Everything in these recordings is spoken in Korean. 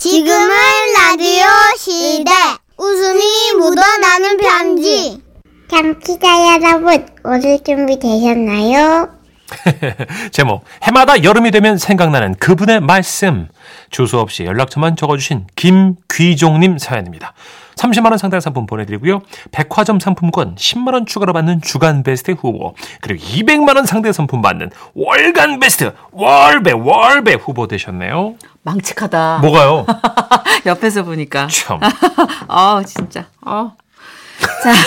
지금은 라디오 시대. 웃음이 묻어나는 편지. 청취자 여러분, 오늘 준비 되셨나요? 제목 해마다 여름이 되면 생각나는 그분의 말씀 주소 없이 연락처만 적어주신 김귀종님 사연입니다. 30만 원 상당 상품 보내드리고요. 백화점 상품권 10만 원 추가로 받는 주간 베스트 후보 그리고 200만 원 상대 상품 받는 월간 베스트 월배 월배 후보 되셨네요. 망측하다. 뭐가요? 옆에서 보니까. 참. 아 진짜. 어. 자.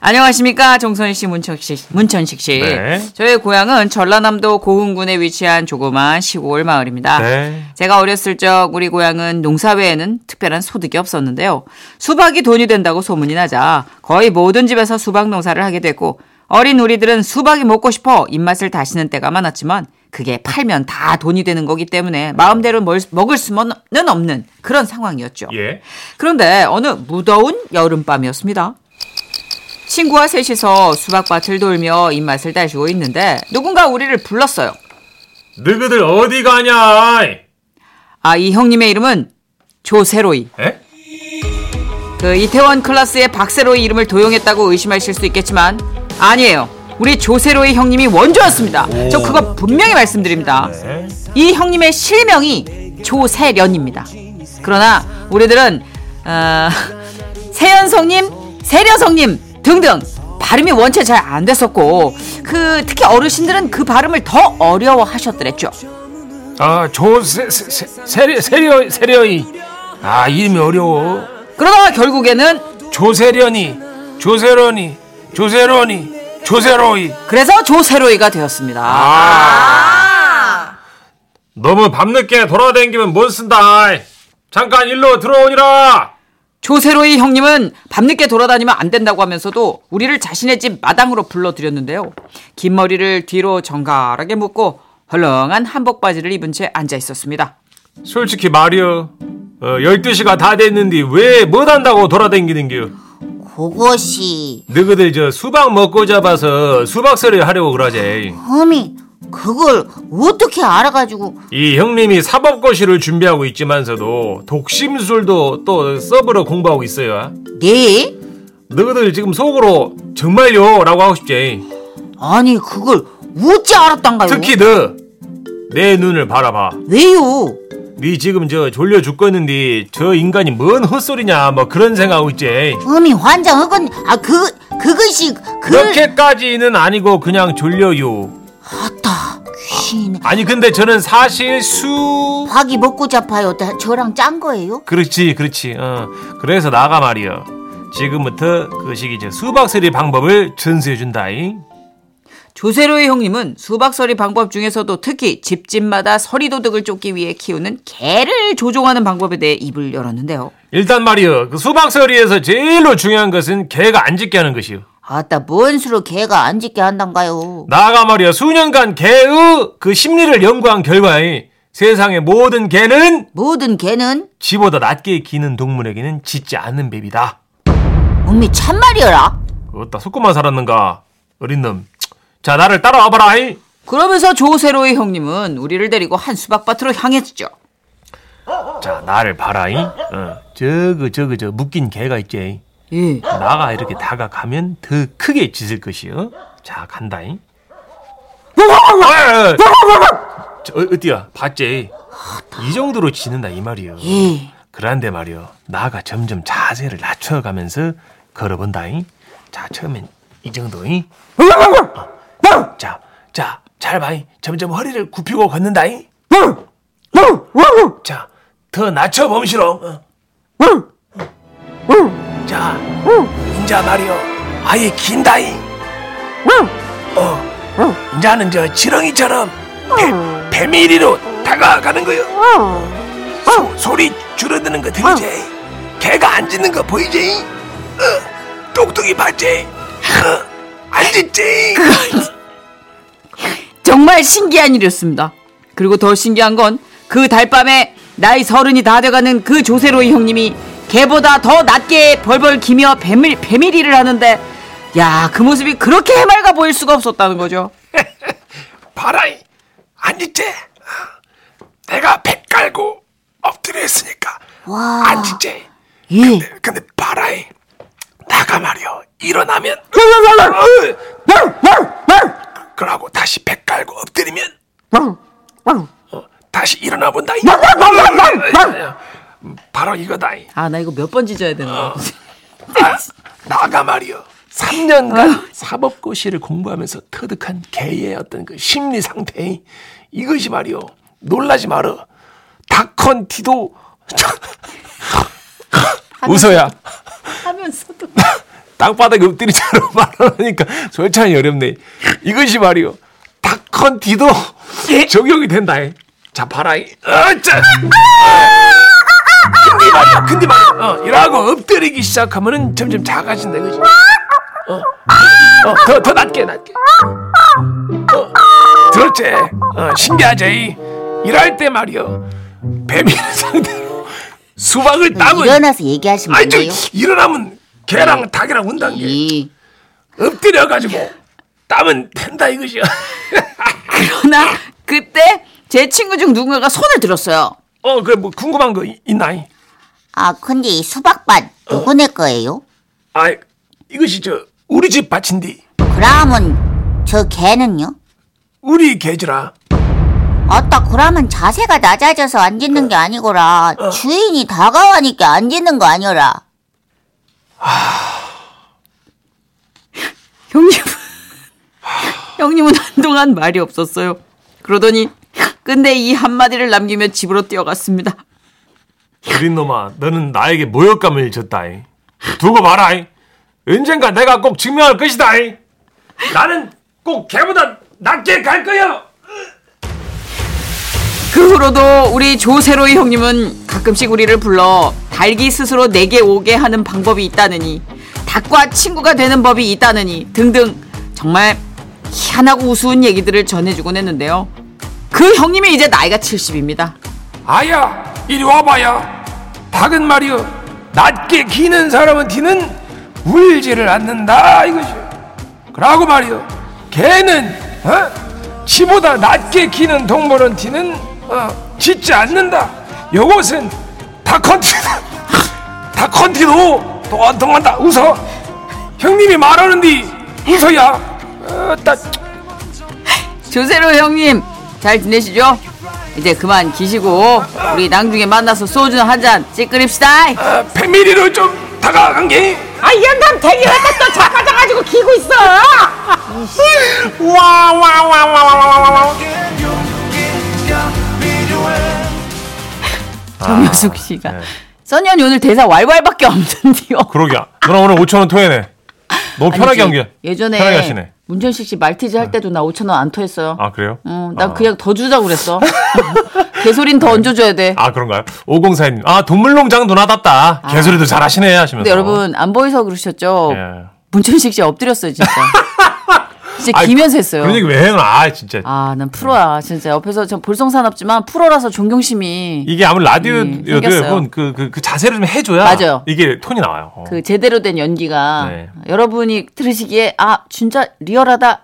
안녕하십니까 정선희 씨, 문천식, 문천식 씨. 네. 저의 고향은 전라남도 고흥군에 위치한 조그만 시골 마을입니다. 네. 제가 어렸을 적 우리 고향은 농사 외에는 특별한 소득이 없었는데요. 수박이 돈이 된다고 소문이 나자 거의 모든 집에서 수박 농사를 하게 됐고 어린 우리들은 수박이 먹고 싶어 입맛을 다시는 때가 많았지만 그게 팔면 다 돈이 되는 거기 때문에 마음대로 뭘- 먹을 수는 없는 그런 상황이었죠. 예. 그런데 어느 무더운 여름밤이었습니다. 친구와 셋이서 수박밭을 돌며 입맛을 다시고 있는데 누군가 우리를 불렀어요. 너희들 어디 가냐? 아, 이 형님의 이름은 조세로이. 에? 그 이태원 클라스의 박세로이 이름을 도용했다고 의심하실 수 있겠지만 아니에요. 우리 조세로이 형님이 원조였습니다. 저 그거 분명히 말씀드립니다. 네. 이 형님의 실명이 조세련입니다. 그러나 우리들은 어, 세연성님, 세려성님 등등 발음이 원체 잘 안 됐었고 그 특히 어르신들은 그 발음을 더 어려워하셨더랬죠. 아, 조세 세, 세려 세려 세려이. 아, 이름이 어려워. 그러다가 결국에는 조세련이, 조세련이, 조세련이, 조세로이. 그래서 조세로이가 되었습니다. 너무 밤늦게 돌아다니면 못 쓴다. 잠깐 일로 들어오니라. 조세로이 형님은 밤늦게 돌아다니면 안 된다고 하면서도 우리를 자신의 집 마당으로 불러들였는데요. 긴 머리를 뒤로 정갈하게 묶고 헐렁한 한복 바지를 입은 채 앉아 있었습니다. 솔직히 말이여. 어, 12시가 다 됐는데 왜 못 한다고 돌아다니는겨? 그것이 너희들 저 수박 먹고 잡아서 수박서리 하려고 그러지. 어미 그걸 어떻게 알아가지고 이 형님이 사법고시를 준비하고 있지만서도 독심술도 또 서브로 공부하고 있어요. 네? 너희들 지금 속으로 정말요? 라고 하고 싶지. 아니 그걸 어찌 알았단가요? 특히 너. 내 눈을 바라봐. 왜요? 네 지금 저 졸려 죽겠는데 저 인간이 뭔 헛소리냐 뭐 그런 생각하고 있지. 어미 환장 흑은 아그 그것이 그 그렇게까지는 아니고 그냥 졸려요. 아따 귀신 아니 근데 저는 사실 수 화기 먹고 잡아요 다 저랑 짠 거예요? 그렇지 그렇지 어 그래서 나가 말이여 지금부터 그 시기 저 수박서리 방법을 전수해 준다잉 조세로이 형님은 수박서리 방법 중에서도 특히 집집마다 서리 도둑을 쫓기 위해 키우는 개를 조종하는 방법에 대해 입을 열었는데요. 일단 말이여 그 수박서리에서 제일로 중요한 것은 개가 안 짖게 하는 것이요 아따 뭔 수로 개가 안 짖게 한단가요? 나가 말이여 수년간 개의 그 심리를 연구한 결과에 세상의 모든 개는 모든 개는 지보다 낮게 기는 동물에게는 짖지 않는 법이다 어미 참말이여라? 어따 속고만 살았는가 어린 놈 자 나를 따라와 봐라 이. 그러면서 조세로이 형님은 우리를 데리고 한 수박밭으로 향했죠. 자 나를 봐라 이. 어, 저그 저그 저 묶인 개가 있지 예. 나가 이렇게 다가가면 더 크게 짖을 것이요. 자, 간다잉. 저, 어, 어디야? 봤지? 이 정도로 짖는다 이 말이요. 예. 그런데 말이요. 나가 점점 자세를 낮춰가면서 걸어본다잉. 자, 처음엔 이 정도잉. 어. 자, 자, 잘 봐잉. 점점 허리를 굽히고 걷는다잉. 자, 더 낮춰 봄시롱. 어. 자, 인자 말이요. 아예 긴다잉. 어, 인자는 저 지렁이처럼 배, 배밀이로 다가가는 거요. 소, 소리 줄어드는 거 들리지? 개가 안 짖는 거 보이지? 어, 똑똑히 봤지? 어, 안 짖지? 정말 신기한 일이었습니다. 그리고 더 신기한 건 그 달밤에 나이 서른이 다 돼가는 그 조세로이 형님이 개보다 더 낮게 벌벌 기며 배밀, 배밀이를 하는데 야 그 모습이 그렇게 해맑아 보일 수가 없었다는 거죠. 봐라이, 안 짖지? 내가 배 깔고 엎드려 있으니까 와. 아 진짜. 예. 근데 봐라이. 나가 말이여. 일어나면 그러고 다시 배 깔고 엎드리면 어, 다시 일어나 본다. 바로 이거다. 아, 나 이거 몇 번 짖어야 되나? 아, 나가 말이여. 3년간 사법고시를 공부하면서 터득한 개의 어떤 그 심리 상태 이것이 말이여 놀라지 말어 닥컨티도 웃어야 하면서도. 땅바닥에 엎드리처럼 말하니까 솔찬히 어렵네 이것이 말이여 닥컨티도 적용이 된다 자 봐라 어짜 근데 말이야 근데 말이야 어, 이러고 엎드리기 시작하면은 점점 작아진다 이거지 어, 어, 더, 더 낮게, 낮게. 어, 들었지? 어, 신기하지? 일할 때 말이요. 뱀이 상대로 수박을 따면. 일어나서 얘기하시면 아니, 안 저, 돼요? 일어나면 개랑 닭이랑 운단 게. 예. 엎드려가지고 따면 된다 이것이야. 그러나 그때 제 친구 중 누군가가 손을 들었어요. 어, 그래, 뭐 궁금한 거 있- 있나? 아, 근데 이 수박밭 누구네 거예요? 아, 이것이 저, 우리 집 밭인데. 그러면 저 개는요? 우리 개지라. 아따, 그러면 자세가 낮아져서 안 짖는 게 아니고라. 주인이 다가가니까 안 짖는 거 아니오라. 형님, 형님은 한동안 말이 없었어요. 그러더니 끝내 이 한마디를 남기며 집으로 뛰어갔습니다. 어린 놈아, 너는 나에게 모욕감을 줬다. 두고 봐라. 언젠가 내가 꼭 증명할 것이다. 나는 꼭 걔보다 낮게 갈 거야. 그 후로도 우리 조세로이 형님은 가끔씩 우리를 불러 닭이 스스로 내게 오게 하는 방법이 있다느니 닭과 친구가 되는 법이 있다느니 등등 정말 희한하고 우스운 얘기들을 전해주곤 했는데요. 그 형님이 이제 나이가 70입니다. 아야, 이리 와봐야. 닭은 말이여, 낮게 기는 사람은 뒤는 울지를 않는다 이것이. 그러고 말이여, 개는 어? 지보다 낮게 기는 동물은 뒤는 어, 짖지 않는다. 요것은 닭컨티, 닭컨티도 또한통한다. 웃어. 형님이 말하는데 웃어야. 어, 따, 조세로 형님 잘 지내시죠? 이제 그만 기시고 우리 나중에 만나서 소주 한 잔 찌끄립시다. 어, 패밀리로 좀 다가간 게. 아, 이 양반 되게 왜또 작아져가지고 기고 있어? 정효숙 씨가 네. 써니 오늘 대사 왈왈밖에 없는데요. 그러게야. 누나 오늘 5천 원 토해내. 너무 편하게 한 게. 예전에 편하게 하시네. 문천식 씨 말티즈 할 때도 나 5천 원 안 토했어요. 아 그래요? 어, 난 아. 그냥 더 주자고 그랬어. 개소린 더 얹어줘야 돼. 아 그런가요? 5042님. 아 동물농장 누나답다. 개소리도 잘하시네 하시면서. 근데 여러분 안 보이서 그러셨죠? 예. 문천식 씨 엎드렸어요 진짜. 진짜 기면서 했어요. 그런 얘기 왜 해요? 아 진짜. 아, 난 프로야. 진짜 옆에서 전 볼성사납지만 프로라서 존경심이 이게 아무리 라디오여도 음, 생겼어요. 그, 그, 그 자세를 좀 해줘야 맞아요. 이게 톤이 나와요. 어. 그 제대로 된 연기가 네. 여러분이 들으시기에 아 진짜 리얼하다.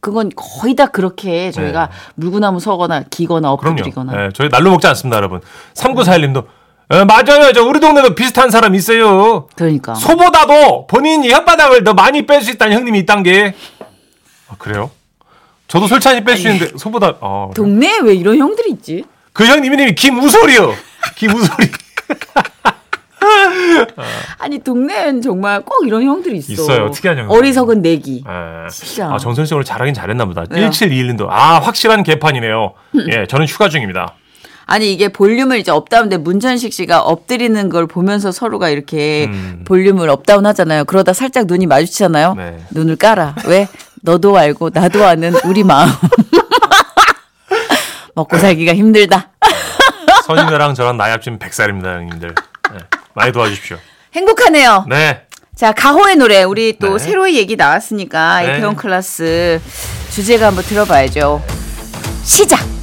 그건 거의 다 그렇게 저희가 물구나무 서거나 기거나. 엎드리거나 예, 저희 날로 먹지 않습니다, 여러분. 3941님도 어, 맞아요. 저 우리 동네도 비슷한 사람 있어요. 그러니까 소보다도 본인이 혓바닥을 더 많이 뺄 수 있다는 형님이 있단 게. 아, 그래요? 저도 솔찬히 뺄수 있는데 소보다 어, 그래요? 동네에 왜 이런 형들이 있지? 그 형님 이름이 김우솔이요. 김우솔이. 아니 동네엔 정말 꼭 이런 형들이 있어. 있어요. 특이한 형들. 어리석은 내기. 예. 진짜. 아, 정선 씨 오늘 잘하긴 잘했나 보다. 왜요? 1721님도 아, 확실한 개판이네요. 예, 저는 휴가 중입니다. 아니 이게 볼륨을 이제 up down데 문천식 씨가 엎드리는 걸 보면서 서로가 이렇게 음. 볼륨을 up down 하잖아요. 그러다 살짝 눈이 마주치잖아요. 네. 눈을 깔아. 왜? 너도 알고 나도 아는 우리 마음. 먹고 살기가 힘들다. 선임이랑 저랑 나이 합치면 100살입니다, 형님들. 예, 많이 도와주십시오. 행복하네요. 네. 자 가호의 노래 우리 또 네. 새로이 얘기 나왔으니까 네. 이태원 클라스 주제가 한번 들어봐야죠. 시작.